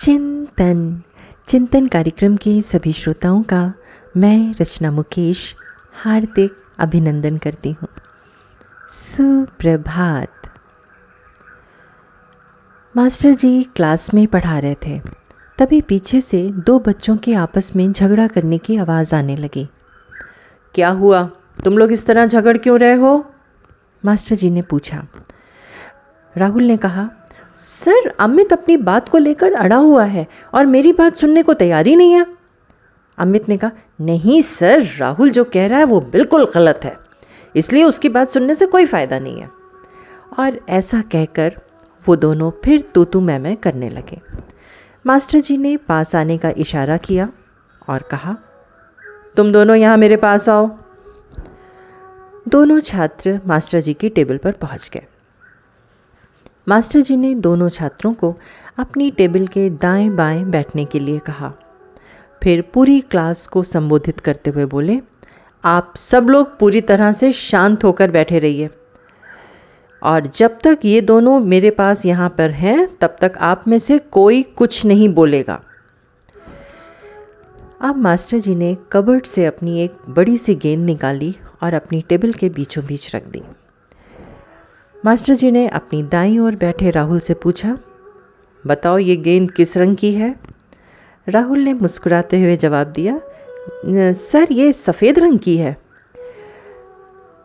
चिंतन। चिंतन कार्यक्रम के सभी श्रोताओं का मैं रचना मुकेश हार्दिक अभिनंदन करती हूँ। सुप्रभात। मास्टर जी क्लास में पढ़ा रहे थे। तभी पीछे से दो बच्चों के आपस में झगड़ा करने की आवाज़ आने लगी। क्या हुआ? तुम लोग इस तरह झगड़ क्यों रहे हो? मास्टर जी ने पूछा। राहुल ने कहा सर, अमित अपनी बात को लेकर अड़ा हुआ है और मेरी बात सुनने को तैयार ही नहीं है। अमित ने कहा, नहीं सर, राहुल जो कह रहा है वो बिल्कुल गलत है। इसलिए उसकी बात सुनने से कोई फ़ायदा नहीं है। और ऐसा कहकर वो दोनों फिर तू तू मैं मैं करने लगे। मास्टर जी ने पास आने का इशारा किया और कहा, तुम दोनों यहाँ मेरे पास आओ। दोनों छात्र मास्टर जी की टेबल पर पहुँच गए। मास्टर जी ने दोनों छात्रों को अपनी टेबल के दाएँ बाएँ बैठने के लिए कहा। फिर पूरी क्लास को संबोधित करते हुए बोले, आप सब लोग पूरी तरह से शांत होकर बैठे रहिए। और जब तक ये दोनों मेरे पास यहाँ पर हैं, तब तक आप में से कोई कुछ नहीं बोलेगा। अब मास्टर जी ने कबर्ड से अपनी एक बड़ी सी गेंद निकाली और अपनी टेबल के बीचों बीच रख दी। मास्टर जी ने अपनी दाई ओर बैठे राहुल से पूछा, बताओ ये गेंद किस रंग की है? राहुल ने मुस्कुराते हुए जवाब दिया सर, ये सफ़ेद रंग की है।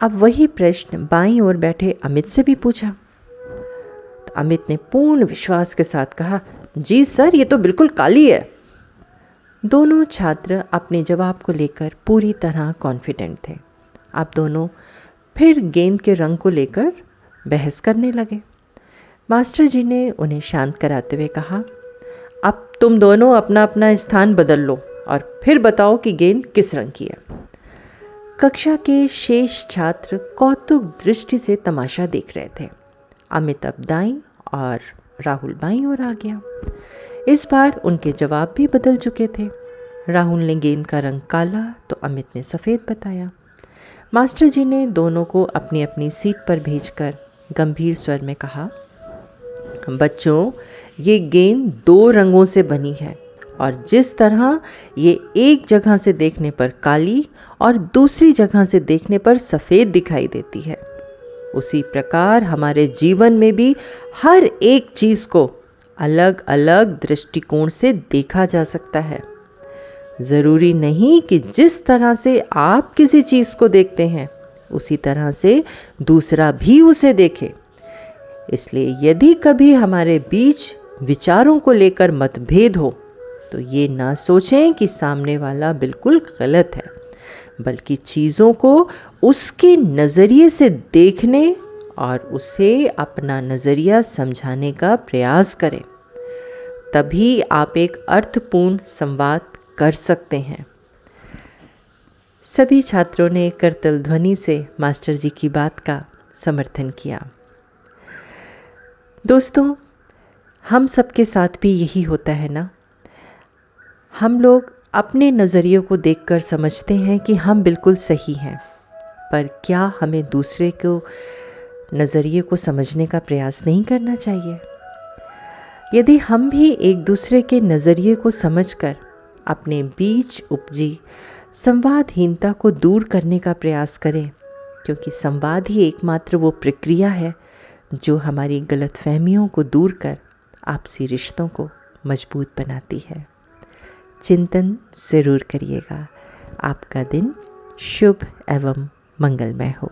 अब वही प्रश्न बाई ओर बैठे अमित से भी पूछा। तो अमित ने पूर्ण विश्वास के साथ कहा, जी सर, ये तो बिल्कुल काली है। दोनों छात्र अपने जवाब को लेकर पूरी तरह कॉन्फिडेंट थे। अब दोनों फिर गेंद के रंग को लेकर बहस करने लगे। मास्टर जी ने उन्हें शांत कराते हुए कहा, अब तुम दोनों अपना अपना स्थान बदल लो और फिर बताओ कि गेंद किस रंग की है? कक्षा के शेष छात्र कौतुक दृष्टि से तमाशा देख रहे थे। अमित अब दाई और राहुल बाई और आ गया। इस बार उनके जवाब भी बदल चुके थे। राहुल ने गेंद का रंग काला तो अमित ने सफ़ेद बताया। मास्टर जी ने दोनों को अपनी अपनी सीट पर भेजकर गंभीर स्वर में कहा, बच्चों, ये गेंद दो रंगों से बनी है और जिस तरह ये एक जगह से देखने पर काली और दूसरी जगह से देखने पर सफ़ेद दिखाई देती है, उसी प्रकार हमारे जीवन में भी हर एक चीज़ को अलग अलग दृष्टिकोण से देखा जा सकता है। ज़रूरी नहीं कि जिस तरह से आप किसी चीज़ को देखते हैं उसी तरह से दूसरा भी उसे देखे। इसलिए यदि कभी हमारे बीच विचारों को लेकर मतभेद हो तो ये ना सोचें कि सामने वाला बिल्कुल गलत है, बल्कि चीज़ों को उसके नज़रिए से देखने और उसे अपना नज़रिया समझाने का प्रयास करें। तभी आप एक अर्थपूर्ण संवाद कर सकते हैं। सभी छात्रों ने करतल ध्वनि से मास्टर जी की बात का समर्थन किया। दोस्तों, हम सबके साथ भी यही होता है ना? हम लोग अपने नज़रिए को देखकर समझते हैं कि हम बिल्कुल सही हैं, पर क्या हमें दूसरे को, नज़रिए को समझने का प्रयास नहीं करना चाहिए? यदि हम भी एक दूसरे के नज़रिए को समझकर अपने बीच उपजी संवादहीनता को दूर करने का प्रयास करें, क्योंकि संवाद ही एकमात्र वो प्रक्रिया है जो हमारी गलतफहमियों को दूर कर आपसी रिश्तों को मज़बूत बनाती है। चिंतन ज़रूर करिएगा। आपका दिन शुभ एवं मंगलमय हो।